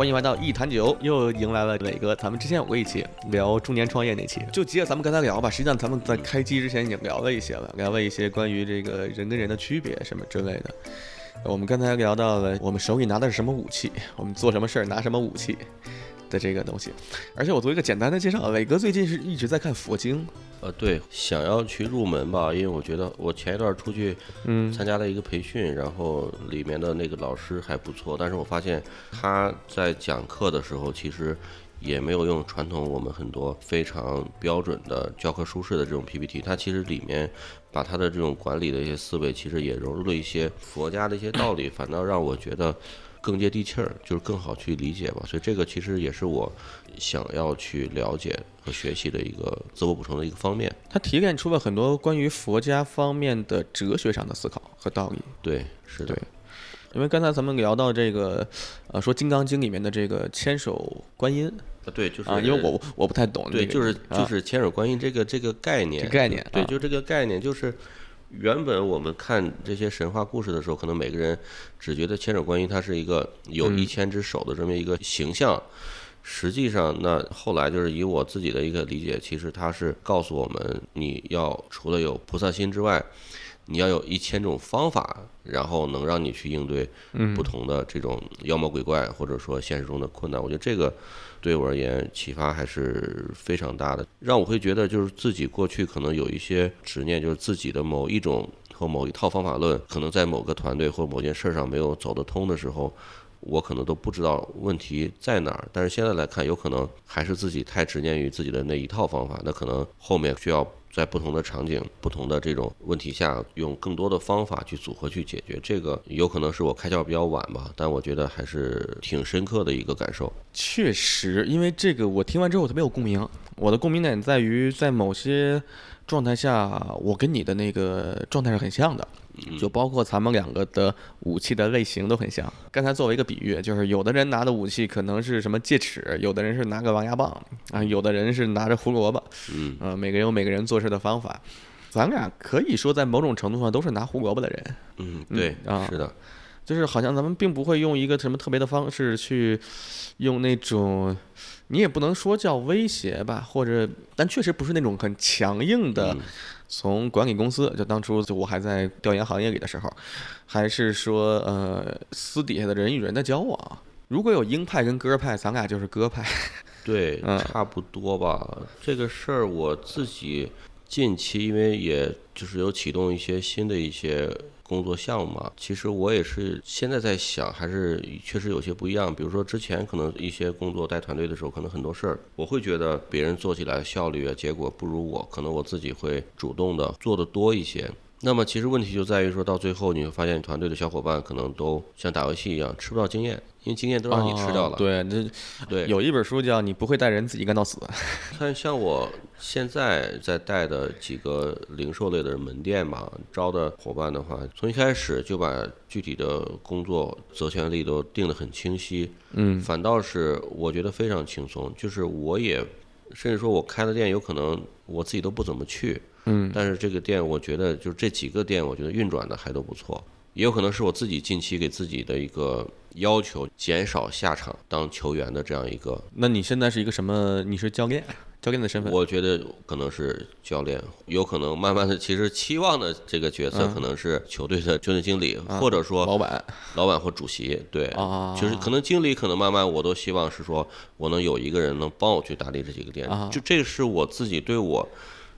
欢迎来到一坛酒，又迎来了磊哥。咱们之前有过一期聊中年创业那期，就接着咱们刚才聊吧。实际上咱们在开机之前已经聊了一些了，聊了一些关于这个人跟人的区别什么之类的。我们刚才聊到了我们手里拿的是什么武器，我们做什么事儿拿什么武器的这个东西。而且我做一个简单的介绍，伟哥最近是一直在看佛经。呃，对，想要去入门吧，因为我觉得我前一段出去嗯参加了一个培训，然后里面的那个老师还不错，但是我发现他在讲课的时候，其实也没有用传统我们很多非常标准的教科书式的这种 PPT，他其实里面把他的这种管理的一些思维，其实也融入了一些佛家的一些道理，反倒让我觉得更接地气儿，就是更好去理解吧。所以这个其实也是我想要去了解和学习的一个自我补充的一个方面。它提炼出了很多关于佛家方面的哲学上的思考和道理。对，是的对，因为刚才咱们聊到这个，呃，说《金刚经》里面的这个千手观音啊，对，就是啊，因为我我不太懂、对，这个，就是啊就是千手观音这个这个概念，这概念对，啊就这个概念，就是原本我们看这些神话故事的时候，可能每个人只觉得千手观音它是一个有嗯一千只手的这么一个形象。实际上，那后来就是以我自己的一个理解，其实它是告诉我们，你要除了有菩萨心之外，你要有一千种方法，然后能让你去应对嗯不同的这种妖魔鬼怪，或者说现实中的困难。我觉得这个对我而言启发还是非常大的，让我会觉得就是自己过去可能有一些执念，就是自己的某一种或某一套方法论，可能在某个团队或某件事上没有走得通的时候。我可能都不知道问题在哪儿，但是现在来看，有可能还是自己太执念于自己的那一套方法，那可能后面需要在不同的场景、不同的这种问题下，用更多的方法去组合去解决。这个有可能是我开窍比较晚吧，但我觉得还是挺深刻的一个感受。确实，因为这个我听完之后特别有共鸣。我的共鸣点在于，在某些状态下，我跟你的那个状态是很像的，就包括咱们两个的武器的类型都很像。刚才作为一个比喻，就是有的人拿的武器可能是什么戒尺，有的人是拿个狼牙棒啊，有的人是拿着胡萝卜，嗯，呃，每个人有每个人做事的方法。咱俩可以说，在某种程度上都是拿胡萝卜的人。嗯，对，啊是的，就是好像咱们并不会用一个什么特别的方式去用那种，你也不能说叫威胁吧，或者但确实不是那种很强硬的。嗯从管理公司，就当初就我还在调研行业里的时候，还是说呃私底下的人与人的交往，如果有鹰派跟鸽派，咱俩就是鸽派。对，嗯差不多吧。这个事儿我自己近期因为也就是有启动一些新的一些工作项目嘛，其实我也是现在在想，还是确实有些不一样。比如说之前可能一些工作带团队的时候，可能很多事儿我会觉得别人做起来效率啊，结果不如我，可能我自己会主动的做的多一些。那么其实问题就在于说到最后，你会发现团队的小伙伴可能都像打游戏一样吃不到经验，因为经验都让你吃掉了。哦对，那对，有一本书叫《你不会带人，自己干到死》。看像我现在在带的几个零售类的门店吧，招的伙伴的话，从一开始就把具体的工作责权利都定得很清晰，嗯，反倒是我觉得非常轻松。就是我也，甚至说我开的店有可能我自己都不怎么去，嗯，但是这个店我觉得就这几个店，我觉得运转的还都不错。也有可能是我自己近期给自己的一个要求，减少下场当球员的这样一个那你现在是一个什么？你是教练，教练的身份。我觉得可能是教练，有可能慢慢的，其实期望的这个角色嗯可能是球队的球队经理，啊或者说老板老板或主席。对，啊，就是可能经理可能慢慢我都希望是说我能有一个人能帮我去打理这几个店啊，就这是我自己对我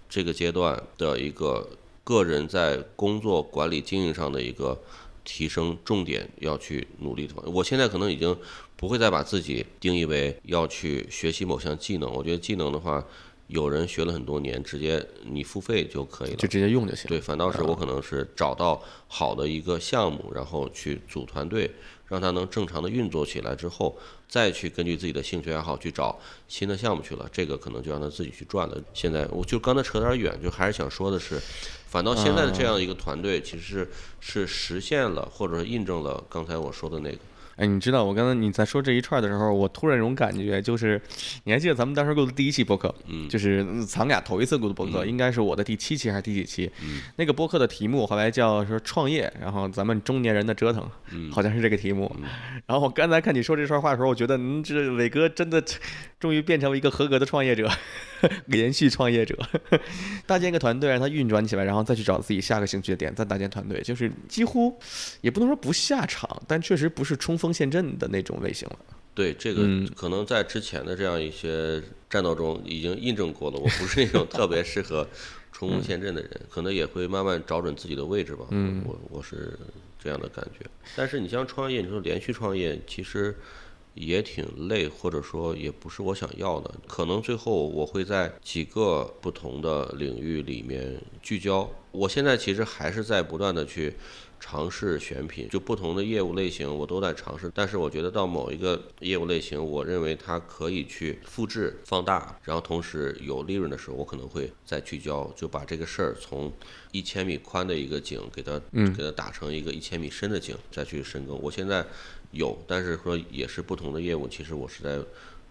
这个阶段的一个个人在工作管理经营上的一个提升重点要去努力的方。我现在可能已经不会再把自己定义为要去学习某项技能，我觉得技能的话，有人学了很多年，直接你付费就可以了就。直接用就行。对，反倒是我可能是找到好的一个项目，然后去组团队，让它能正常的运作起来之后，再去根据自己的兴趣爱好去找新的项目去了。这个可能就让他自己去赚了。现在我就刚才扯点远，就还是想说的是，反倒现在的这样一个团队，其实是是实现了或者是印证了刚才我说的那个。哎，你知道我刚才你在说这一串的时候，我突然有种感觉，就是你还记得咱们当时录的第一期播客，嗯。就是嗯咱俩头一次录的播客，应该是我的第七期还是第几期？嗯。那个播客的题目后来叫说创业，然后咱们中年人的折腾，嗯。好像是这个题目。然后我刚才看你说这串话的时候，我觉得嗯，这伟哥真的终于变成了一个合格的创业者，连续创业者，搭建一个团队让它运转起来，然后再去找自己下个兴趣的点，再搭建团队，就是几乎也不能说不下场，但确实不是冲锋陷阵的那种类型了。对，这个嗯可能在之前的这样一些战斗中已经印证过了，我不是那种特别适合冲锋陷阵的人，可能也会慢慢找准自己的位置吧。嗯我我是这样的感觉。但是你像创业，你说连续创业，其实也挺累，或者说也不是我想要的。可能最后我会在几个不同的领域里面聚焦。我现在其实还是在不断的去尝试选品，就不同的业务类型我都在尝试。但是我觉得到某一个业务类型，我认为它可以去复制、放大，然后同时有利润的时候，我可能会再聚焦，就把这个事儿从一千米宽的一个井给它嗯给它打成一个一千米深的井，再去深耕。我现在有，但是说也是不同的业务，其实我是在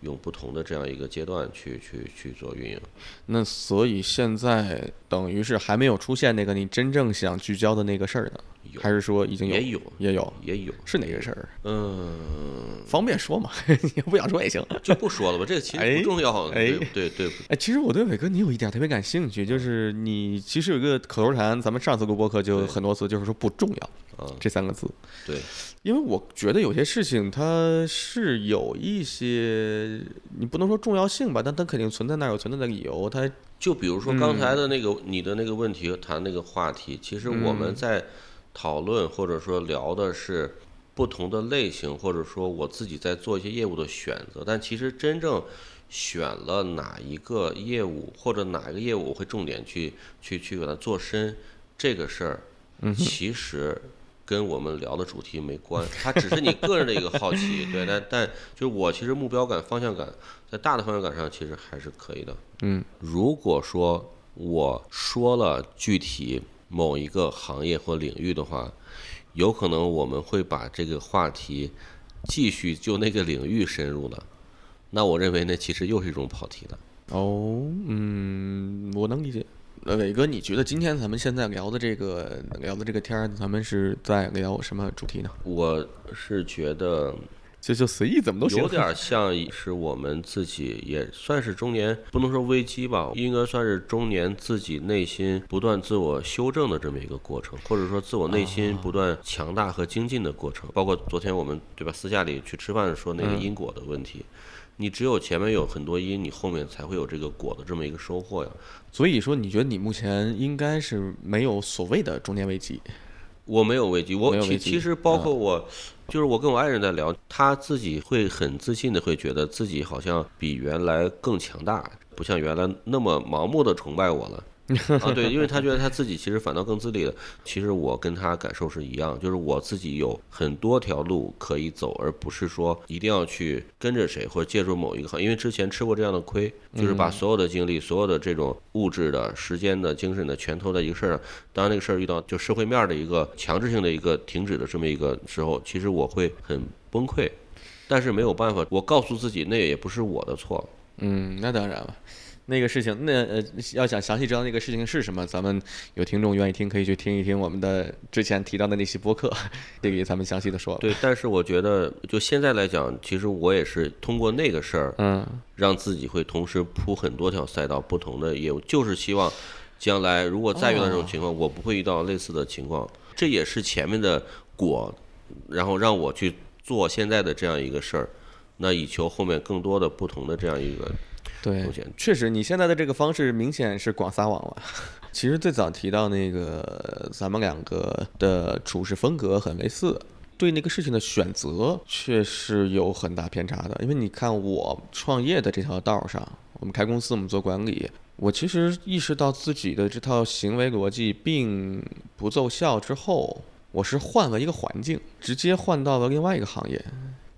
用不同的这样一个阶段去去去做运营。那所以现在等于是还没有出现那个你真正想聚焦的那个事儿呢，有还是说已经有？也有也有，也有，是哪个事儿？嗯，方便说嘛？你不想说也行。就不说了吧，这个其实哎不重要。哎对对对，哎，其实我对伟哥你有一点特别感兴趣，就是你其实有一个口头禅，咱们上次录播客就很多次，就是说不重要嗯，这三个字。对，因为我觉得有些事情它是有一些，你不能说重要性吧，但它肯定存在那儿有存在的理由。它就比如说嗯刚才的那个、你的那个问题谈那个话题，其实我嗯们在讨论或者说聊的是不同的类型，或者说我自己在做一些业务的选择，但其实真正选了哪一个业务或者哪一个业务，我会重点去去去给它做深这个事儿，嗯其实。跟我们聊的主题没关，它只是你个人的一个好奇，对，但但就是我其实目标感、方向感，在大的方向感上其实还是可以的。嗯如果说我说了具体某一个行业或领域的话，有可能我们会把这个话题继续就那个领域深入了。那我认为那其实又是一种跑题了。哦，嗯，我能理解。呃，伟哥，你觉得今天咱们现在聊的这个聊的这个天儿，咱们是在聊什么主题呢？我是觉得就就随意怎么都行。有点像是我们自己也算是中年，不能说危机吧，应该算是中年自己内心不断自我修正的这么一个过程，或者说自我内心不断强大和精进的过程。包括昨天我们对吧，私下里去吃饭说那个因果的问题。你只有前面有很多因，你后面才会有这个果的这么一个收获呀。所以说，你觉得你目前应该是没有所谓的中年危机？我没有危机，我其其实包括我，就是我跟我爱人在聊，他自己会很自信的会觉得自己好像比原来更强大，不像原来那么盲目的崇拜我了。啊，对，因为他觉得他自己其实反倒更自立了。其实我跟他感受是一样，就是我自己有很多条路可以走，而不是说一定要去跟着谁或者借助某一个行业。因为之前吃过这样的亏，就是把所有的精力、所有的这种物质的、时间的、精神的全投在一个事儿上。当那个事儿遇到就社会面的一个强制性的一个停止的这么一个时候，其实我会很崩溃。但是没有办法，我告诉自己那也不是我的错。嗯，那当然了。那个事情，那呃，要想详细知道那个事情是什么，咱们有听众愿意听，可以去听一听我们的之前提到的那期播客，这个咱们详细的说了。对，但是我觉得就现在来讲，其实我也是通过那个事儿，嗯，让自己会同时铺很多条赛道，不同的业务，就是希望将来如果再遇到这种情况，我不会遇到类似的情况。这也是前面的果，然后让我去做现在的这样一个事儿，那以求后面更多的不同的这样一个对，确实，你现在的这个方式明显是广撒网了。其实最早提到那个咱们两个的处事风格很类似，对那个事情的选择却是有很大偏差的。因为你看我创业的这条道上，我们开公司，我们做管理，我其实意识到自己的这套行为逻辑并不奏效之后，我是换了一个环境，直接换到了另外一个行业。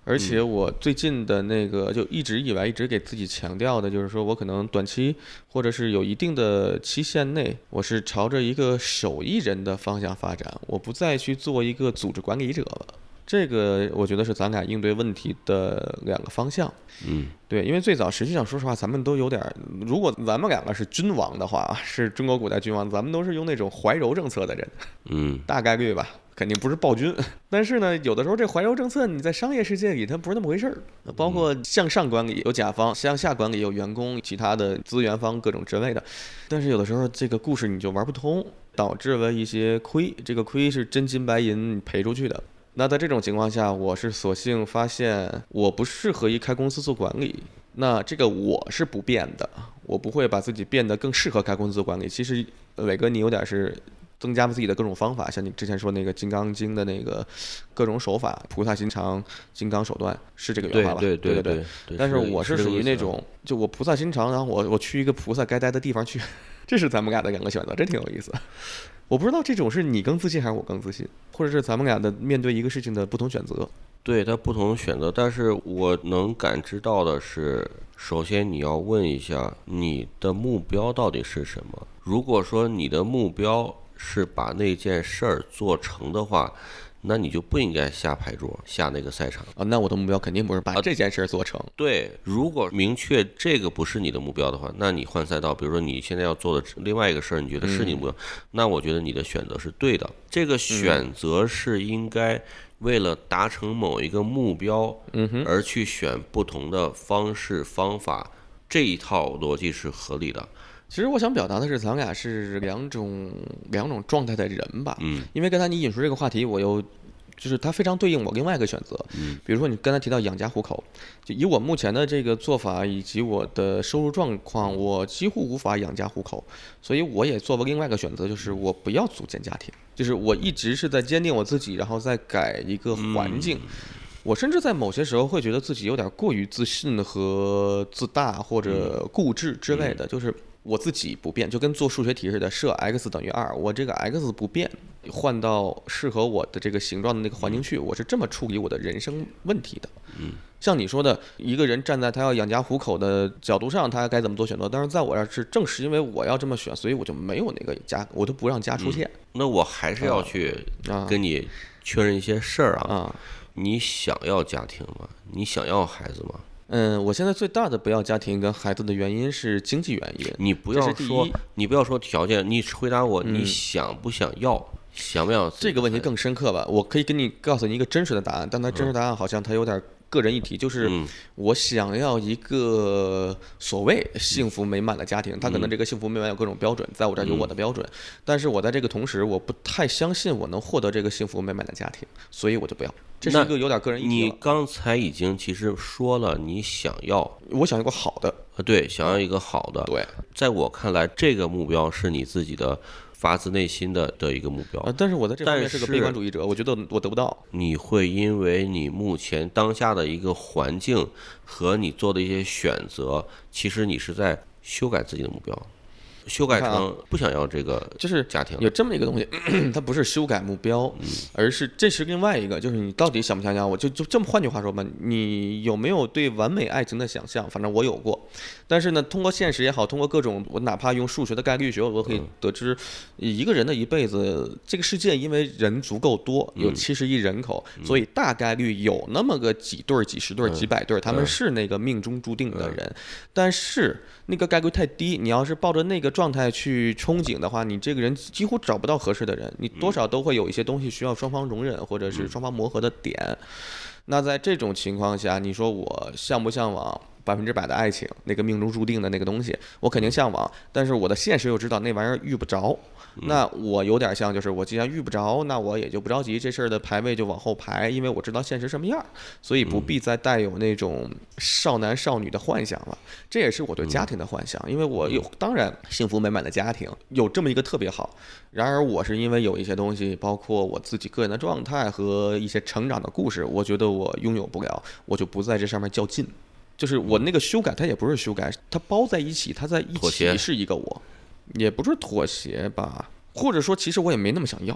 而且我最近的那个就一直以来一直给自己强调的，就是说我可能短期或者是有一定的期限内，我是朝着一个手艺人的方向发展，我不再去做一个组织管理者了。这个我觉得是咱俩应对问题的两个方向。嗯，对，因为最早实际上说实话，咱们都有点儿，如果咱们两个是君王的话，是中国古代君王，咱们都是用那种怀柔政策的人，嗯，大概率吧。肯定不是暴君，但是呢，有的时候这怀柔政策你在商业世界里它不是那么回事儿，包括向上管理有甲方，向下管理有员工，其他的资源方各种之类的，但是有的时候这个故事你就玩不通，导致了一些亏，这个亏是真金白银赔出去的。那在这种情况下，我是索性发现我不适合于开公司做管理，那这个我是不变的，我不会把自己变得更适合开公司做管理。其实伟哥你有点是。增加自己的各种方法，像你之前说那个《金刚经》的那个各种手法，菩萨心肠、金刚手段，是这个原话吧？对对对对。但是我是属于那种，就我菩萨心肠，然后我我去一个菩萨该待的地方去，这是咱们俩的两个选择，真挺有意思。我不知道这种是你更自信还是我更自信，或者是咱们俩的面对一个事情的不同选择。对他不同选择，但是我能感知到的是，首先你要问一下你的目标到底是什么。如果说你的目标，是把那件事儿做成的话，那你就不应该下牌桌，下那个赛场啊。那我的目标肯定不是把这件事儿做成。对，如果明确这个不是你的目标的话，那你换赛道，比如说你现在要做的另外一个事儿，你觉得是你目标，那我觉得你的选择是对的。这个选择是应该为了达成某一个目标，嗯哼，而去选不同的方式方法，这一套逻辑是合理的。其实我想表达的是，咱俩是两种两种状态的人吧。嗯。因为刚才你引出这个话题，我又就是它非常对应我另外一个选择。嗯。比如说你刚才提到养家糊口，就以我目前的这个做法以及我的收入状况，我几乎无法养家糊口，所以我也做了另外一个选择，就是我不要组建家庭。就是我一直是在坚定我自己，然后再改一个环境。我甚至在某些时候会觉得自己有点过于自信和自大或者固执之类的，就是。我自己不变，就跟做数学题似的，设 x 等于二，我这个 x 不变，换到适合我的这个形状的那个环境去，我是这么处理我的人生问题的。嗯，像你说的，一个人站在他要养家糊口的角度上，他该怎么做选择？但是在我这儿是正是因为我要这么选，所以我就没有那个家，我都不让家出现。那我还是要去跟你确认一些事儿啊。你想要家庭吗？你想要孩子吗？嗯，我现在最大的不要家庭跟孩子的原因是经济原因。你不要说，你不要说条件，你回答我，你想不想要？想不想？这个问题更深刻吧？我可以给你告诉你一个真实的答案，但它真实答案好像它有点。个人议题就是我想要一个所谓幸福美满的家庭，他可能这个幸福美满有各种标准，在我这儿有我的标准，但是我在这个同时，我不太相信我能获得这个幸福美满的家庭，所以我就不要。这是一个有点个人意题。你刚才已经其实说了，你想要，我想要个好的，呃，对，想要一个好的。对，在我看来，这个目标是你自己的。发自内心的的一个目标啊，但是我在这方面是个悲观主义者，我觉得我得不到。你会因为你目前当下的一个环境和你做的一些选择，其实你是在修改自己的目标。修改成不想要这个，就是家庭。有这么一个东西，它不是修改目标，而是这是另外一个，就是你到底想不想要？我就就这么换句话说吧，你有没有对完美爱情的想象？反正我有过，但是呢，通过现实也好，通过各种我哪怕用数学的概率学，我都可以得知，一个人的一辈子，这个世界因为人足够多，有七十亿人口，所以大概率有那么个几对儿、几十对儿、几百对儿，他们是那个命中注定的人，但是那个概率太低，你要是抱着那个。状态去憧憬的话，你这个人几乎找不到合适的人，你多少都会有一些东西需要双方容忍或者是双方磨合的点。那在这种情况下，你说我向不向往百分之百的爱情，那个命中注定的那个东西，我肯定向往，但是我的现实又知道那玩意儿遇不着。那我有点像，就是我既然遇不着，那我也就不着急，这事儿的排位就往后排，因为我知道现实什么样，所以不必再带有那种少男少女的幻想了。这也是我对家庭的幻想，因为我有当然幸福美满的家庭有这么一个特别好。然而我是因为有一些东西，包括我自己个人的状态和一些成长的故事，我觉得我拥有不了，我就不在这上面较劲。就是我那个修改，它也不是修改，它包在一起，它在一起是一个我。也不是妥协吧，或者说，其实我也没那么想要，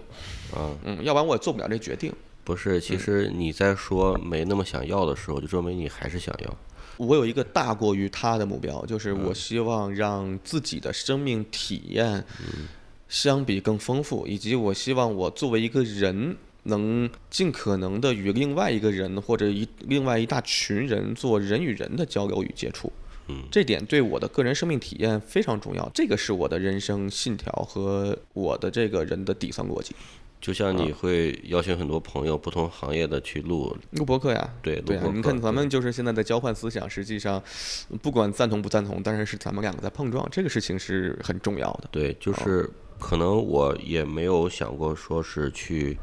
啊，嗯，要不然我也做不了这决定。不是，其实你在说没那么想要的时候，就说明你还是想要。我有一个大过于他的目标，就是我希望让自己的生命体验相比更丰富，以及我希望我作为一个人能尽可能的与另外一个人或者一另外一大群人做人与人的交流与接触。嗯，这点对我的个人生命体验非常重要，这个是我的人生信条和我的这个人的底层逻辑。就像你会邀请很多朋友，不同行业的去录录播客呀，对对啊，录播客你看咱们就是现在的交换思想，实际上不管赞同不赞同，但是是咱们两个在碰撞，这个事情是很重要的。对，就是可能我也没有想过说是去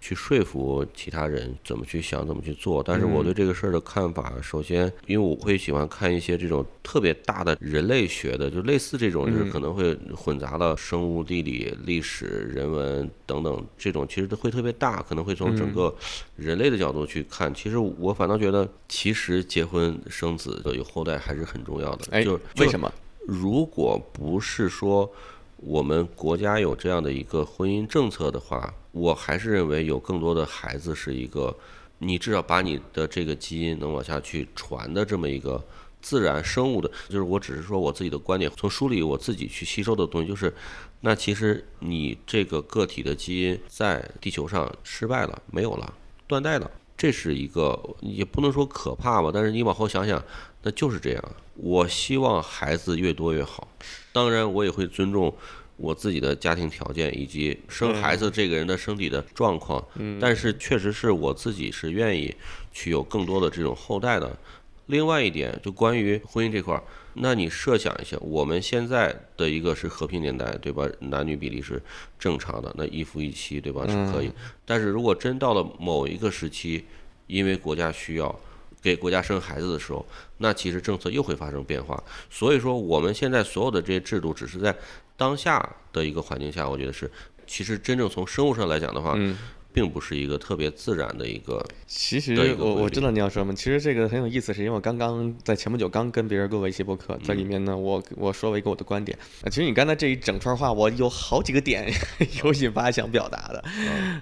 去说服其他人怎么去想怎么去做，但是我对这个事儿的看法，首先因为我会喜欢看一些这种特别大的人类学的，就类似这种，就是可能会混杂了生物、地理、历史、人文等等这种，其实都会特别大，可能会从整个人类的角度去看。其实我反倒觉得，其实结婚生子有后代还是很重要的。哎就，为什么？如果不是说我们国家有这样的一个婚姻政策的话，我还是认为有更多的孩子是一个，你至少把你的这个基因能往下去传的这么一个自然生物的，就是我只是说我自己的观点，从书里我自己去吸收的东西，就是那其实你这个个体的基因在地球上失败了，没有了，断代了。这是一个也不能说可怕吧，但是你往后想想，那就是这样。我希望孩子越多越好，当然我也会尊重我自己的家庭条件以及生孩子这个人的身体的状况。嗯，但是确实是我自己是愿意去有更多的这种后代的。另外一点，就关于婚姻这块儿，那你设想一下，我们现在的一个是和平年代，对吧？男女比例是正常的，那一夫一妻，对吧？是可以。但是如果真到了某一个时期，因为国家需要给国家生孩子的时候，那其实政策又会发生变化。所以说，我们现在所有的这些制度，只是在当下的一个环境下，我觉得是，其实真正从生物上来讲的话，并不是一个特别自然的一个。其实我我知道你要说什么，其实这个很有意思，是因为我刚刚在前不久刚跟别人录过一期播客，在里面呢，我我说了一个我的观点。呃其实你刚才这一整串话，我有好几个点 有引发想表达的，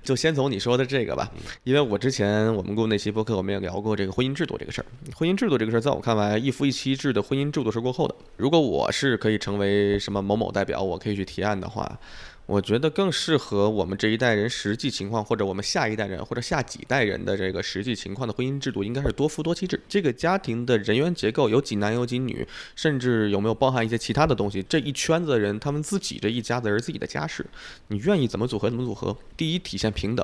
就先从你说的这个吧，因为我之前我们录那期播客，我们也聊过这个婚姻制度这个事儿。婚姻制度这个事儿，在我看来，一夫一妻制的婚姻制度是过后的。如果我是可以成为什么某某代表，我可以去提案的话，我觉得更适合我们这一代人实际情况，或者我们下一代人或者下几代人的这个实际情况的婚姻制度，应该是多夫多妻制。这个家庭的人员结构有几男有几女，甚至有没有包含一些其他的东西，这一圈子的人他们自己这一家子人自己的家事，你愿意怎么组合怎么组合。第一，体现平等；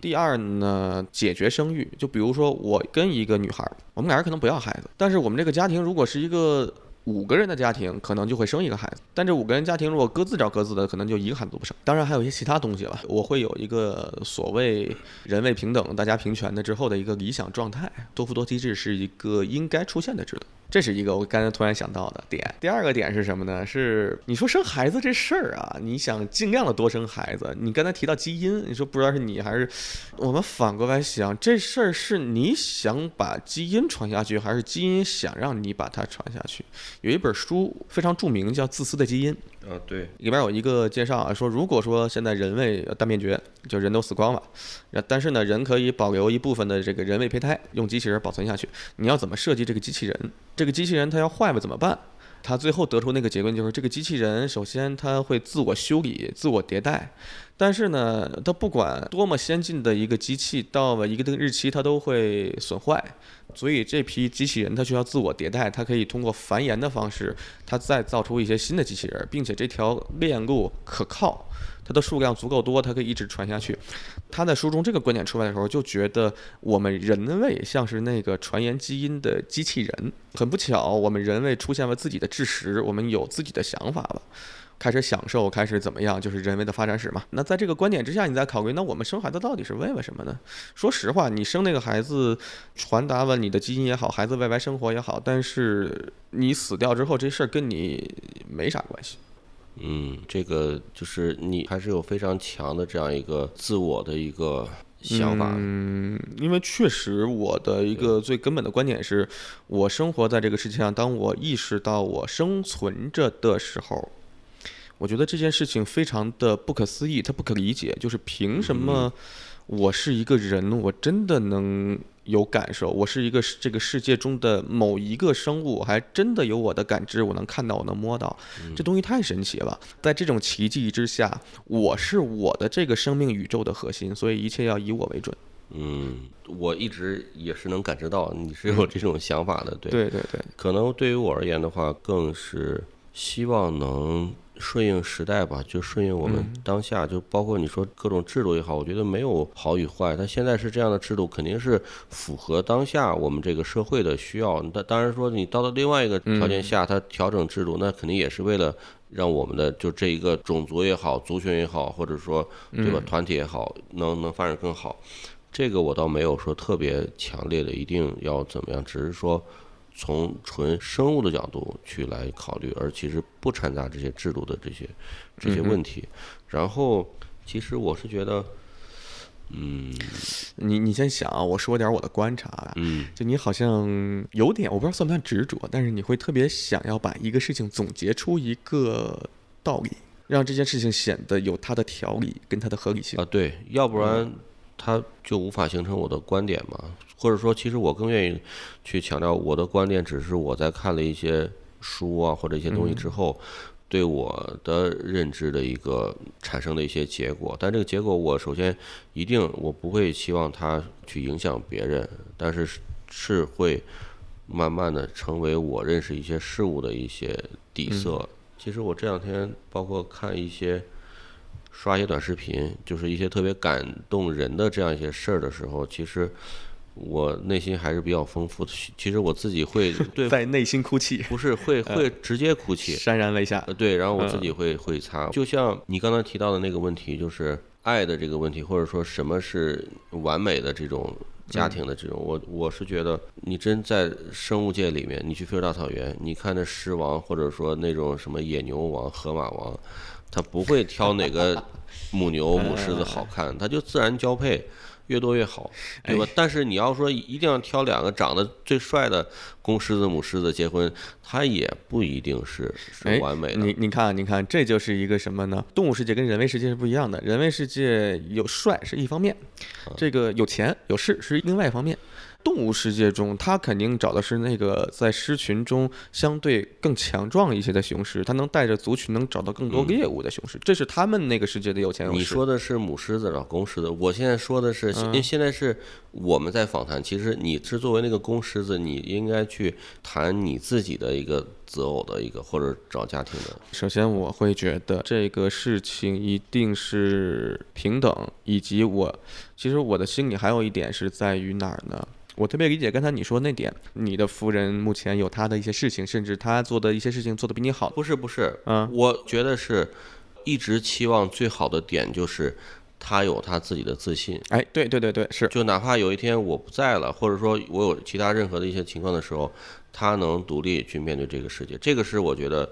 第二呢，解决生育。就比如说我跟一个女孩，我们俩人可能不要孩子，但是我们这个家庭如果是一个五个人的家庭可能就会生一个孩子，但这五个人家庭如果各自找各自的，可能就一个孩子都不生。当然还有一些其他东西了。我会有一个所谓人为平等、大家平权的之后的一个理想状态，多夫多妻制是一个应该出现的制度。这是一个我刚才突然想到的点。第二个点是什么呢？是你说生孩子这事儿啊，你想尽量的多生孩子。你刚才提到基因，你说不知道是你还是我们反过来想，这事儿是你想把基因传下去，还是基因想让你把它传下去？有一本书非常著名，叫《自私的基因》。啊，对，里边有一个介绍啊，说如果说现在人类大灭绝，就人都死光了，那但是呢，人可以保留一部分的这个人类胚胎，用机器人保存下去。你要怎么设计这个机器人？这个机器人它要坏了怎么办？他最后得出那个结论就是，这个机器人首先它会自我修理、自我迭代，但是呢，它不管多么先进的一个机器，到了一个日期它都会损坏。所以这批机器人它需要自我迭代，它可以通过繁衍的方式，它再造出一些新的机器人，并且这条链路可靠，它的数量足够多，它可以一直传下去。他在书中这个观点出来的时候，就觉得我们人类像是那个传言基因的机器人。很不巧，我们人类出现了自己的知识，我们有自己的想法了。开始享受，开始怎么样，就是人为的发展史嘛。那在这个观点之下，你再考虑，那我们生孩子到底是为了什么呢？说实话，你生那个孩子，传达了你的基因也好，孩子未来生活也好，但是你死掉之后，这事儿跟你没啥关系。嗯，这个就是你还是有非常强的这样一个自我的一个想法。嗯，因为确实我的一个最根本的观点是，我生活在这个世界上，当我意识到我生存着的时候，我觉得这件事情非常的不可思议，它不可理解，就是凭什么我是一个人，我真的能有感受，我是一个这个世界中的某一个生物，还真的有我的感知，我能看到，我能摸到，这东西太神奇了。在这种奇迹之下，我是我的这个生命宇宙的核心，所以一切要以我为准。嗯，我一直也是能感知到你是有这种想法的，对对对对，可能对于我而言的话，更是希望能。顺应时代吧，就顺应我们当下，就包括你说各种制度也好，我觉得没有好与坏。它现在是这样的制度，肯定是符合当下我们这个社会的需要。但当然说，你到了另外一个条件下，它调整制度，那肯定也是为了让我们的就这一个种族也好，族群也好，或者说对吧，团体也好，能能发展更好。这个我倒没有说特别强烈的一定要怎么样，只是说。从纯生物的角度去来考虑，而其实不掺杂这些制度的这些这些问题。然后，其实我是觉得，嗯，你你先想啊，我说点我的观察啊，嗯，就你好像有点，我不知道算不算执着，但是你会特别想要把一个事情总结出一个道理，让这件事情显得有它的条理跟它的合理性啊，对，要不然它就无法形成我的观点嘛。或者说，其实我更愿意去强调我的观点，只是我在看了一些书啊或者一些东西之后，对我的认知的一个产生的一些结果。但这个结果，我首先一定我不会希望它去影响别人，但是是会慢慢的成为我认识一些事物的一些底色。其实我这两天包括看一些刷一些短视频，就是一些特别感动人的这样一些事儿的时候，其实。我内心还是比较丰富的，其实我自己会 对在内心哭泣，不是会会直接哭泣，潸然泪下。对，然后我自己会会擦。就像你刚才提到的那个问题，就是爱的这个问题，或者说什么是完美的这种家庭的这种，我我是觉得，你真在生物界里面，你去非洲大草原，你看那狮王，或者说那种什么野牛王、河马王，他不会挑哪个母牛、母狮子好看，他就自然交配。越多越好，对吧？但是你要说一定要挑两个长得最帅的公狮子、母狮子结婚，它也不一定是是完美的。你你看，你看，这就是一个什么呢？动物世界跟人类世界是不一样的。人类世界有帅是一方面，这个有钱有势是另外一方面。动物世界中，它肯定找的是那个在狮群中相对更强壮一些的雄狮，它能带着族群能找到更多猎物的雄狮，这是他们那个世界的有钱。你说的是母狮子找公狮子，我现在说的是，因为现在是我们在访谈，其实你是作为那个公狮子，你应该去谈你自己的一个择偶的一个或者找家庭的。首先，我会觉得这个事情一定是平等，以及我其实我的心里还有一点是在于哪儿呢？我特别理解刚才你说那点，你的夫人目前有她的一些事情，甚至她做的一些事情做得比你好。不是不是，嗯，我觉得是，一直期望最好的点就是她有他自己的自信。哎，对对对对，是。就哪怕有一天我不在了，或者说我有其他任何的一些情况的时候，他能独立去面对这个世界，这个是我觉得。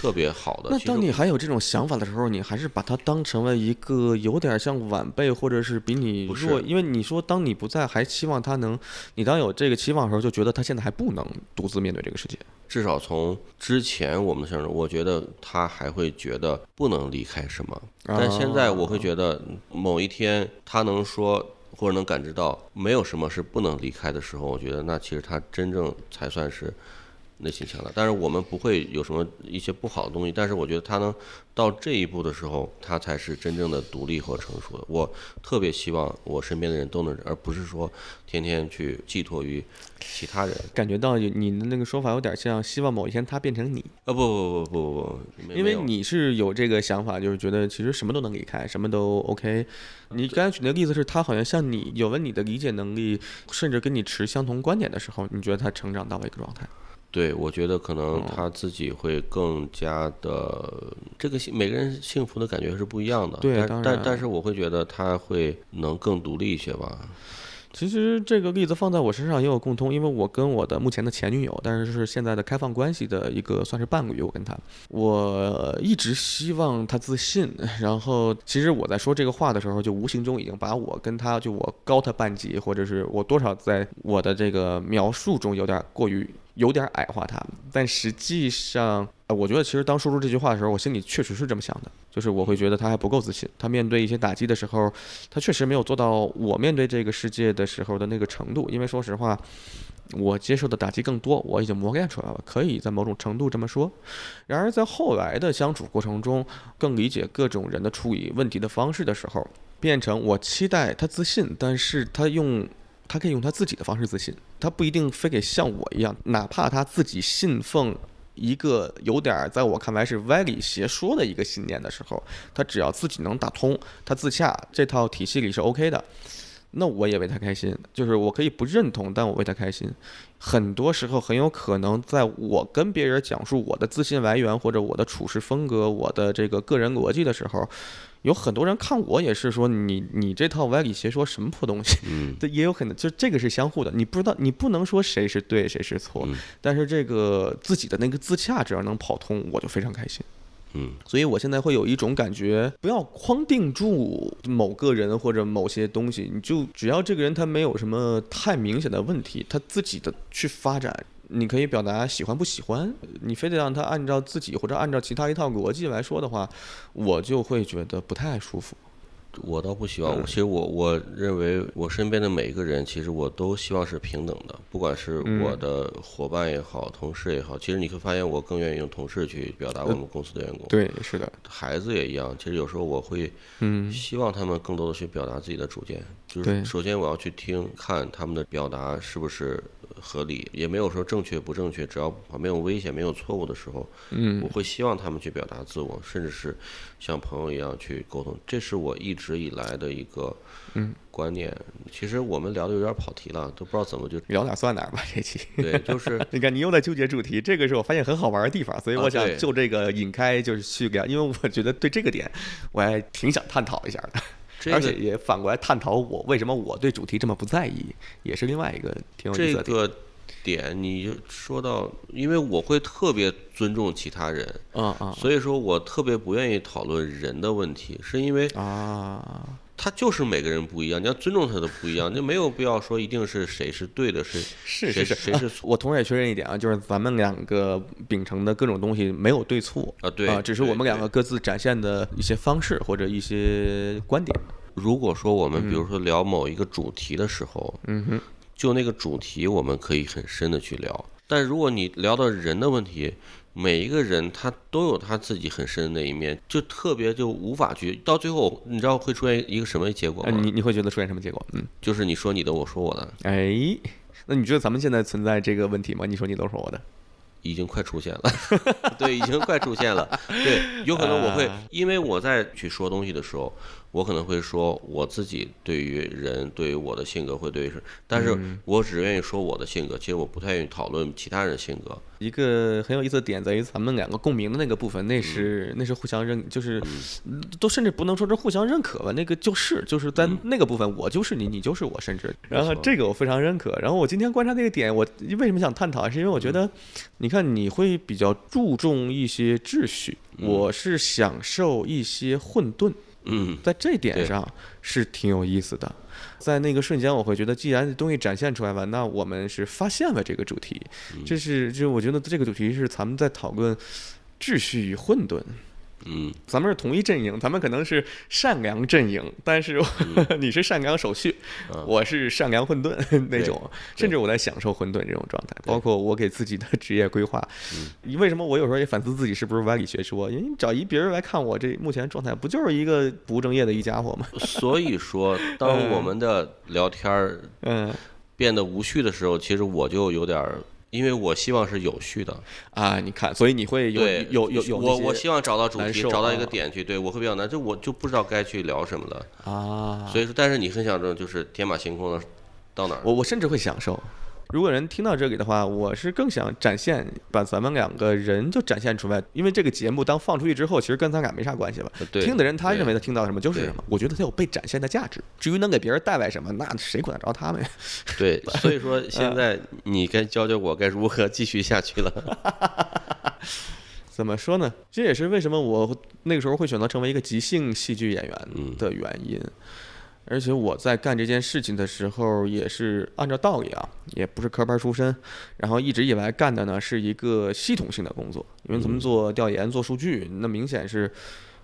特别好的。那当你还有这种想法的时候，你还是把它当成了一个有点像晚辈，或者是比你弱。因为你说当你不在，还期望他能，你当有这个期望的时候，就觉得他现在还不能独自面对这个世界。至少从之前我们的相处，我觉得他还会觉得不能离开什么。但现在我会觉得，某一天他能说或者能感知到没有什么是不能离开的时候，我觉得那其实他真正才算是。内心强大，但是我们不会有什么一些不好的东西。但是我觉得他能到这一步的时候，他才是真正的独立和成熟的。我特别希望我身边的人都能，而不是说天天去寄托于其他人。感觉到你的那个说法有点像希望某一天他变成你。啊不不不不不不，因为你是有这个想法，就是觉得其实什么都能离开，什么都 OK。你刚才举那个例子是他好像像你有了你的理解能力，甚至跟你持相同观点的时候，你觉得他成长到了一个状态。对，我觉得可能他自己会更加的这个幸每个人幸福的感觉是不一样的。对，但但是我会觉得他会能更独立一些吧。其实这个例子放在我身上也有共通，因为我跟我的目前的前女友，但是是现在的开放关系的一个算是伴侣，我跟她，我一直希望她自信。然后其实我在说这个话的时候，就无形中已经把我跟她就我高她半级，或者是我多少在我的这个描述中有点过于。有点矮化他，但实际上，呃我觉得其实当说出这句话的时候，我心里确实是这么想的，就是我会觉得他还不够自信，他面对一些打击的时候，他确实没有做到我面对这个世界的时候的那个程度，因为说实话。我接受的打击更多，我已经磨练出来了，可以在某种程度这么说。然而，在后来的相处过程中，更理解各种人的处理问题的方式的时候，变成我期待他自信，但是他用他可以用他自己的方式自信，他不一定非得像我一样，哪怕他自己信奉一个有点在我看来是歪理邪说的一个信念的时候，他只要自己能打通，他自洽这套体系里是 OK 的。那我也为他开心，就是我可以不认同，但我为他开心。很多时候很有可能，在我跟别人讲述我的自信来源或者我的处事风格、我的这个个人逻辑的时候，有很多人看我也是说你你这套歪理邪说什么破东西，嗯这也有可能，就这个是相互的，你不知道你不能说谁是对谁是错，嗯但是这个自己的那个自洽只要能跑通，我就非常开心。嗯所以我现在会有一种感觉，不要框定住某个人或者某些东西，你就只要这个人他没有什么太明显的问题，他自己的去发展，你可以表达喜欢不喜欢，你非得让他按照自己或者按照其他一套逻辑来说的话，我就会觉得不太舒服。我倒不希望，嗯。其实我我认为我身边的每一个人，其实我都希望是平等的，不管是嗯。我的伙伴也好，同事也好，其实你会发现我更愿意用同事去表达我们公司的员工。对，是的，孩子也一样，其实有时候我会嗯，希望他们更多的去表达自己的主见，就是首先我要去听看他们的表达是不是合理，也没有说正确不正确，只要没有危险、没有错误的时候，嗯。我会希望他们去表达自我，甚至是像朋友一样去沟通，这是我一直以来的一个嗯观念。其实我们聊的有点跑题了，都不知道怎么就聊哪算哪吧，这期。对，就是 你看，你又在纠结主题，这个是我发现很好玩的地方，所以啊我想就这个引开，就是去聊，因为我觉得对这个点我还挺想探讨一下的，而且也反过来探讨我为什么我对主题这么不在意，也是另外一个挺有意思的。这个点，你就说到，因为我会特别尊重其他人，嗯嗯所以说我特别不愿意讨论人的问题，是因为啊，他就是每个人不一样，你要尊重他的不一样，就没有必要说一定是谁是对的，是谁是 是是，谁是错我同时也确认一点啊，就是咱们两个秉承的各种东西没有对错啊对啊，只是我们两个各自展现的一些方式或者一些观点。如果说我们比如说聊某一个主题的时候，嗯哼，就那个主题我们可以很深的去聊，但如果你聊到人的问题，每一个人他都有他自己很深的那一面，就特别就无法去到最后，你知道会出现一个什么结果呃，吗？你你会觉得出现什么结果？嗯，就是你说你的，我说我的，哎，那你觉得咱们现在存在这个问题吗？你说你都说我的。已经快出现了，对，已经快出现了。对，有可能我会 啊，因为我在去说东西的时候，我可能会说我自己对于人，对于我的性格会对于是，但是嗯。我只愿意说我的性格，其实我不太愿意讨论其他人性格。一个很有意思的点在于咱们两个共鸣的那个部分，那是那是互相认，就是都甚至不能说是互相认可吧，那个就是就是在那个部分，我就是你，你就是我，甚至，然后这个我非常认可。然后我今天观察那个点，我为什么想探讨，是因为我觉得，你看你会比较注重一些秩序，我是享受一些混沌。嗯，在这点上是挺有意思的。在那个瞬间，我会觉得，既然东西展现出来了，那我们是发现了这个主题。这是，就我觉得这个主题是咱们在讨论秩序与混沌。嗯，咱们是同一阵营，咱们可能是善良阵营，但是我 你是善良手续，嗯我是善良混沌那种，甚至我在享受混沌这种状态，包括我给自己的职业规划。嗯为什么我有时候也反思自己是不是歪理学说？因为你找一别人来看我这目前状态，不就是一个不务正业的一家伙吗？所以说，当我们的聊天儿嗯变得无序的时候，其实我就有点儿，因为我希望是有序的。啊，你看，所以你会有，有有有我我希望找到主题，找到一个啊点去，对我会比较难，就我就不知道该去聊什么了。啊，所以说，但是你很想着就是天马行空的到哪儿？我我甚至会享受。如果人听到这里的话，我是更想展现，把咱们两个人就展现出来。因为这个节目当放出去之后，其实跟咱俩没啥关系了。对听的人他认为他听到什么就是什么，我觉得他有被展现的价值。至于能给别人带来什么，那谁管得着他们呀？对，所以说嗯现在你该教教我该如何继续下去了。怎么说呢？这也是为什么我那个时候会选择成为一个即兴戏剧演员嗯的原因。而且我在干这件事情的时候，也是按照道理啊，也不是科班出身，然后一直以来干的呢是一个系统性的工作，因为咱们做调研、做数据，那明显是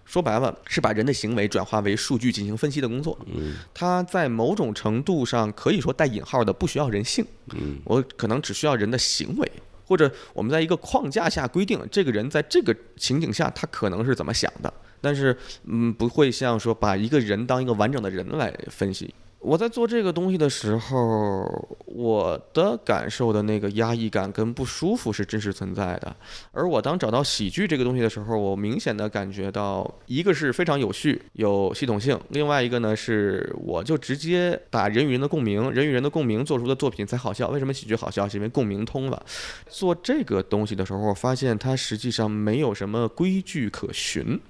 说白了是把人的行为转化为数据进行分析的工作。嗯。它在某种程度上可以说带引号的不需要人性，嗯。我可能只需要人的行为，或者我们在一个框架下规定这个人在这个情景下他可能是怎么想的，但是嗯不会像说把一个人当一个完整的人来分析。我在做这个东西的时候，我的感受的那个压抑感跟不舒服是真实存在的。而我当找到喜剧这个东西的时候，我明显的感觉到，一个是非常有序、有系统性，另外一个呢是我就直接把人与人的共鸣、人与人的共鸣做出的作品才好笑。为什么喜剧好笑？是因为共鸣通了。做这个东西的时候，发现它实际上没有什么规矩可循。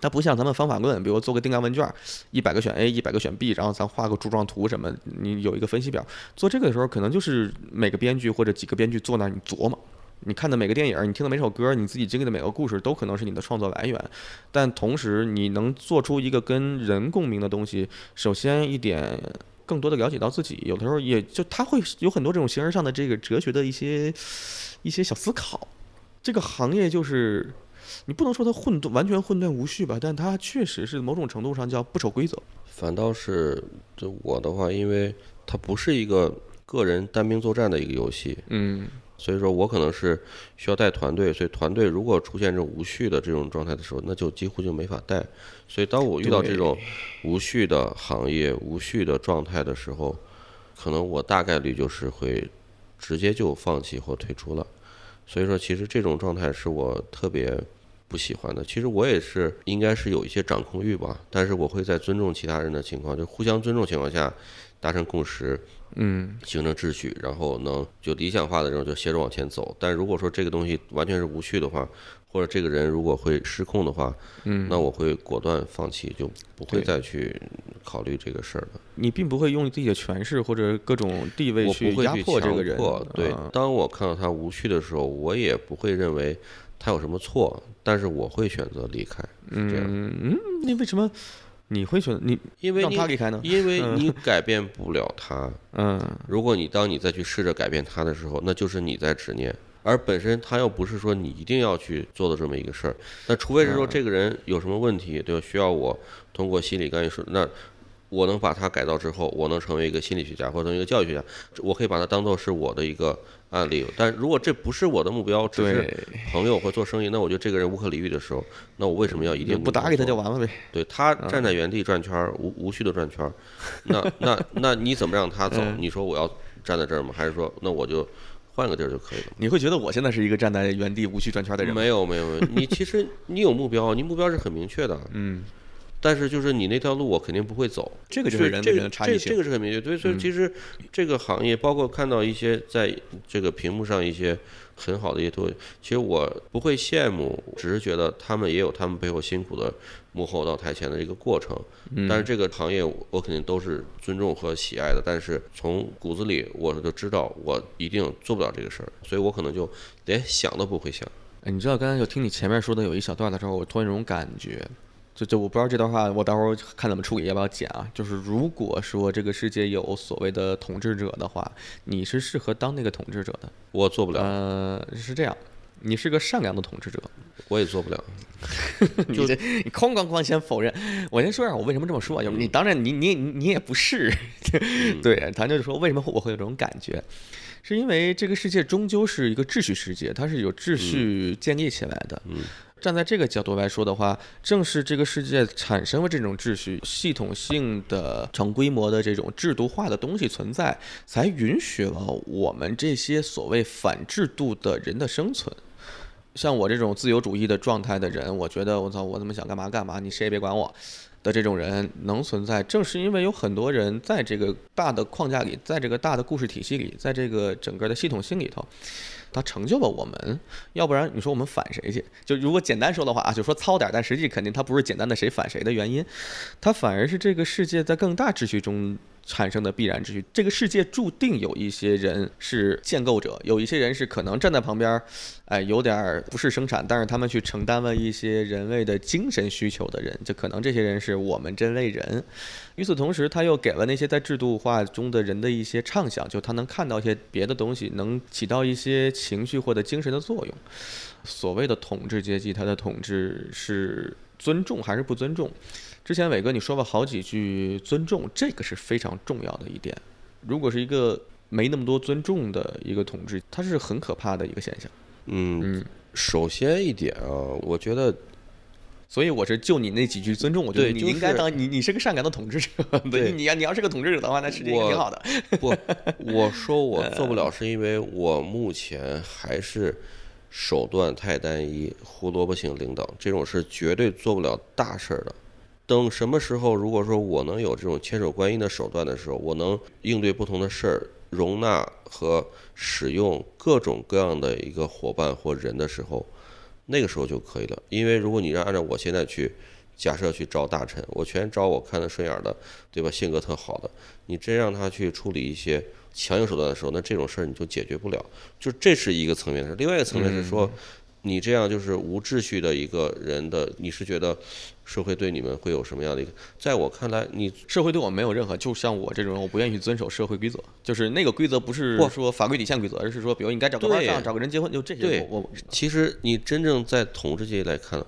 它不像咱们方法论，比如做个定量问卷，一百个选 A，一百个选 B，然后咱画个柱状图什么，你有一个分析表。做这个的时候，可能就是每个编剧或者几个编剧坐那儿你琢磨。你看的每个电影，你听的每首歌，你自己经历的每个故事，都可能是你的创作来源。但同时，你能做出一个跟人共鸣的东西，首先一点，更多的了解到自己，有的时候也就他会有很多这种形而上的这个哲学的一些一些小思考。这个行业就是你不能说它混沌完全混沌无序吧，但它确实是某种程度上叫不守规则。反倒是就我的话，因为它不是一个个人单兵作战的一个游戏，嗯所以说我可能是需要带团队，所以团队如果出现这种无序的这种状态的时候，那就几乎就没法带。所以当我遇到这种无序的行业、无序的状态的时候，可能我大概率就是会直接就放弃或退出了。所以说，其实这种状态是我特别不喜欢的。其实我也是应该是有一些掌控欲吧，但是我会在尊重其他人的情况，就互相尊重情况下达成共识，嗯形成秩序，然后能就理想化的这种就携着往前走。但如果说这个东西完全是无序的话，或者这个人如果会失控的话，嗯，那我会果断放弃，就不会再去考虑这个事儿了。你并不会用自己的权势或者各种地位去压迫这个人。对啊，当我看到他无趣的时候，我也不会认为他有什么错，但是我会选择离开。是这样，嗯嗯，你为什么你会选你让因为你他离开呢？因为你改变不了他。嗯如果你当你再去试着改变他的时候，那就是你在执念，而本身他又不是说你一定要去做的这么一个事儿。那除非是说这个人有什么问题，对吧？需要我通过心理干预说，那我能把他改造之后，我能成为一个心理学家或者成为一个教育学家，我可以把它当做是我的一个案例。但如果这不是我的目标，只是对，朋友或做生意，那我觉得这个人无可理喻的时候，那我为什么要一定不搭理他就完？了呗。对他站在原地转圈儿，无无序的转圈儿，那 那那你怎么让他走？嗯你说我要站在这儿吗？还是说那我就换个地儿就可以了？你会觉得我现在是一个站在原地无序转圈的人吗？没有没有没有，你其实你有目标，你目标是很明确的，嗯，但是就是你那条路我肯定不会走。这个就是人跟人差异性。个是很明确，对，所以嗯其实这个行业，包括看到一些在这个屏幕上一些很好的一些东西，其实我不会羡慕，只是觉得他们也有他们背后辛苦的幕后到台前的一个过程。嗯但是这个行业我肯定都是尊重和喜爱的，但是从骨子里我就知道我一定做不了这个事儿，所以我可能就连想都不会想。哎，你知道刚才就听你前面说的有一小段的时候，我突然有种感觉，就就我不知道这段话我待会儿看怎么处理，要不要剪啊？就是如果说这个世界有所谓的统治者的话，你是适合当那个统治者的。我做不了，呃，是这样，你是个善良的统治者。我也做不了。你这你哐哐哐先否认，我先说一下我为什么这么说啊，就是你当然你你你也不是，对，咱就是说为什么我会有这种感觉，是因为这个世界终究是一个秩序世界，它是有秩序建立起来的。嗯站在这个角度来说的话，正是这个世界产生了这种秩序、系统性的、成规模的这种制度化的东西存在，才允许了我们这些所谓反制度的人的生存。像我这种自由主义的状态的人，我觉得我操，我怎么想干嘛干嘛，你谁也别管我的这种人能存在，正是因为有很多人在这个大的框架里，在这个大的故事体系里，在这个整个的系统性里头，他成就了我们。要不然你说我们反谁去？就如果简单说的话啊，就说糙点，但实际肯定他不是简单的谁反谁的原因，他反而是这个世界在更大秩序中产生的必然秩序。这个世界注定有一些人是建构者，有一些人是可能站在旁边，哎，有点儿不是生产，但是他们去承担了一些人类的精神需求的人，就可能这些人是我们这类人。与此同时，他又给了那些在制度化中的人的一些畅想，就他能看到一些别的东西，能起到一些情绪或者精神的作用。所谓的统治阶级，他的统治是尊重还是不尊重？之前伟哥你说了好几句尊重，这个是非常重要的一点。如果是一个没那么多尊重的一个统治，它是很可怕的一个现象。嗯，首先一点啊，我觉得，所以我是就你那几句尊重，我觉得你应该当你你是个善良的统治者。对，你要你要是个统治者的话，那世界也挺好的。不，我说我做不了，是因为我目前还是。手段太单一，胡萝卜型领导这种是绝对做不了大事儿的。等什么时候，如果说我能有这种千手观音的手段的时候，我能应对不同的事儿，容纳和使用各种各样的一个伙伴或人的时候，那个时候就可以了。因为如果你让按照我现在去假设去招大臣，我全招我看得顺眼的，对吧？性格特好的，你真让他去处理一些。强硬手段的时候，那这种事儿你就解决不了，就这是一个层面的事。另外一个层面是说，你这样就是无秩序的一个人的，你是觉得社会对你们会有什么样的一个？在我看来，你社会对我没有任何，就像我这种人，我不愿意去遵守社会规则，就是那个规则不是说法规底线规则，而是说，比如你该找个对象，找个人结婚，就这些。对，我其实你真正在统治阶级来看，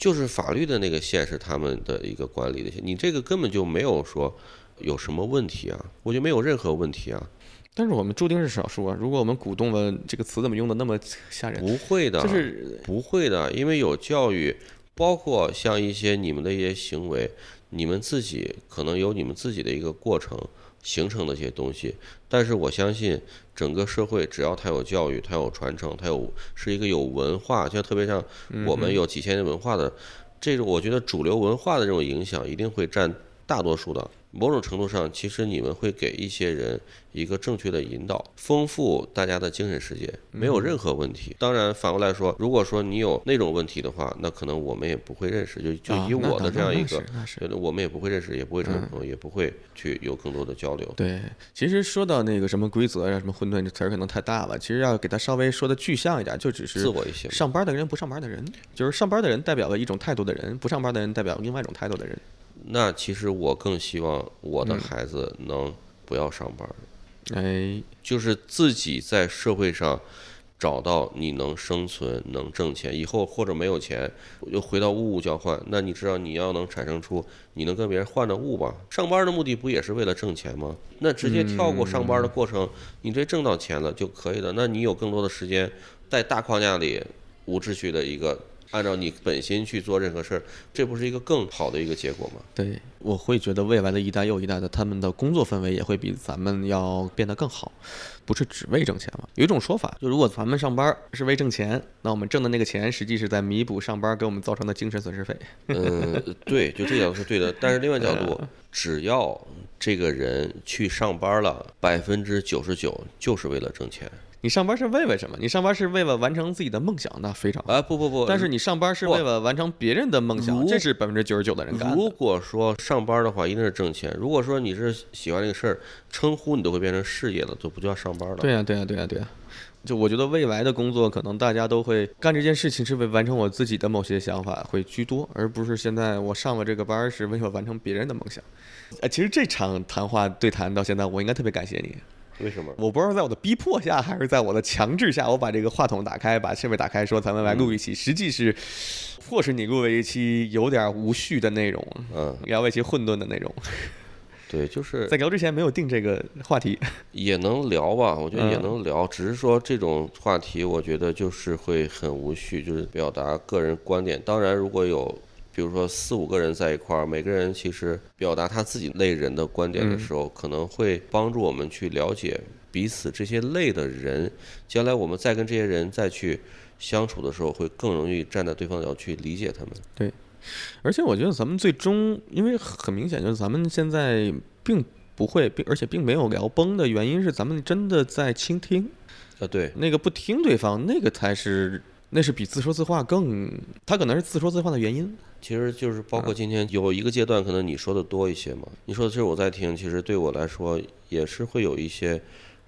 就是法律的那个线是他们的一个管理的线，你这个根本就没有说有什么问题啊，我觉得没有任何问题啊。但是我们注定是少数啊！如果我们鼓动了这个词，怎么用的那么吓人？不会的，就是不会的，因为有教育，包括像一些你们的一些行为，你们自己可能有你们自己的一个过程形成的一些东西。但是我相信，整个社会只要它有教育，它有传承，它有是一个有文化，像特别像我们有几千年文化的，这种我觉得主流文化的这种影响一定会占大多数的。某种程度上，其实你们会给一些人一个正确的引导，丰富大家的精神世界，没有任何问题。当然，反过来说，如果说你有那种问题的话，那可能我们也不会认识。就就以我的这样一个，觉得我们也不会认识，也不会成为朋友，也不会去有更多的交流。对，其实说到那个什么规则呀、什么混沌这词儿可能太大了。其实要给他稍微说的具象一点，就只是自我一些。上班的人不上班的人，就是上班的人代表了一种态度的人，不上班的人代表另外一种态度的人。那其实我更希望我的孩子能不要上班，哎，就是自己在社会上找到你能生存、能挣钱，以后或者没有钱又回到物物交换。那你知道你要能产生出你能跟别人换的物吧？上班的目的不也是为了挣钱吗？那直接跳过上班的过程，你这挣到钱了就可以了。那你有更多的时间在大框架里无秩序的一个。按照你本心去做任何事儿，这不是一个更好的一个结果吗？对，我会觉得未来的一代又一代的他们的工作氛围也会比咱们要变得更好，不是只为挣钱了。有一种说法，就如果咱们上班是为挣钱，那我们挣的那个钱实际是在弥补上班给我们造成的精神损失费。嗯，对，就这角度是对的。但是另外角度，只要这个人去上班了，百分之九十九就是为了挣钱。你上班是为了什么？你上班是为了完成自己的梦想，那非常啊不不不，但是你上班是为了完成别人的梦想，这是百分之九十九的人干。如果说上班的话，一定是挣钱。如果说你是喜欢这个事儿，称呼你都会变成事业了，就不叫上班了。对呀对呀对呀对呀。就我觉得未来的工作，可能大家都会干这件事情，是为完成我自己的某些想法会居多，而不是现在我上了这个班是为了完成别人的梦想。哎，其实这场谈话对谈到现在，我应该特别感谢你。为什么？我不知道在我的逼迫下，还是在我的强制下，我把这个话筒打开，把设备打开，说咱们来录一期。实际是迫使你录了一期有点无序的内容，嗯，聊一些混沌的内容。对，就是 在聊之前没有定这个话题，也能聊吧？我觉得也能聊，只是说这种话题，我觉得就是会很无序，就是表达个人观点。当然，如果有。比如说四五个人在一块儿，每个人其实表达他自己类人的观点的时候，可能会帮助我们去了解彼此这些类的人。将来我们再跟这些人再去相处的时候，会更容易站在对方的角度去理解他们。对，而且我觉得咱们最终，因为很明显就是咱们现在并不会，并而且并没有聊崩的原因是咱们真的在倾听。啊，对，那个不听对方，那个才是。那是比自说自话更，他可能是自说自话的原因。其实就是包括今天有一个阶段，可能你说的多一些嘛。你说的其实我在听，其实对我来说也是会有一些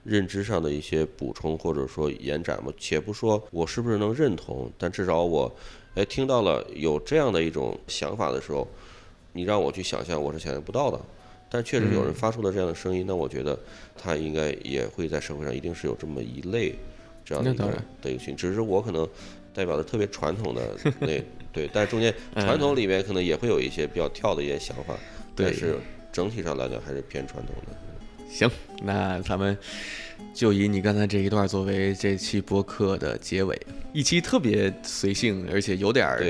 认知上的一些补充或者说延展嘛。且不说我是不是能认同，但至少我哎听到了有这样的一种想法的时候，你让我去想象，我是想象不到的。但确实有人发出了这样的声音，那我觉得他应该也会在社会上一定是有这么一类这样的一个的一个群，只是我可能代表的特别传统的那 对，但是中间传统里面可能也会有一些比较跳的一些想法，但是整体上来讲还是偏传统的。行，那咱们就以你刚才这一段作为这期播客的结尾，一期特别随性，而且有点儿。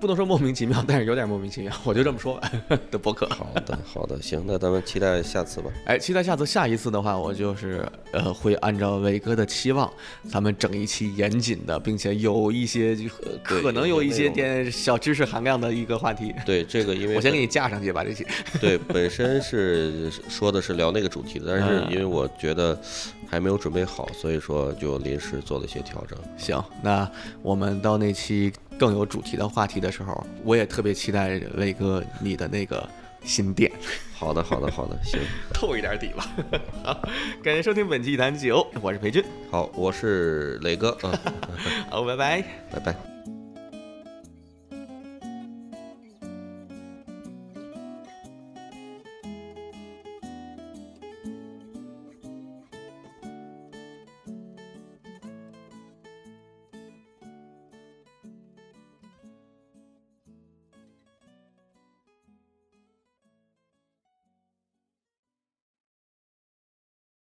不能说莫名其妙，但是有点莫名其妙，我就这么说吧 的播客。好的，好的，行，那咱们期待下次吧。哎，期待下次，下一次的话，我就是呃，会按照伟哥的期望，咱们整一期严谨的，并且有一些可能有一些点小知识含量的一个话题。对，这个因为 我先给你架上去吧，这期。对，本身是说的是聊那个主题的，但是因为我觉得还没有准备好，所以说就临时做了一些调整。行，那我们到那期。更有主题的话题的时候，我也特别期待雷哥你的那个新店。好的，好的，好的，行，透一点底吧。好，感谢收听本期一坛酒，我是裴军。好，我是磊哥。嗯，好，拜拜，拜拜。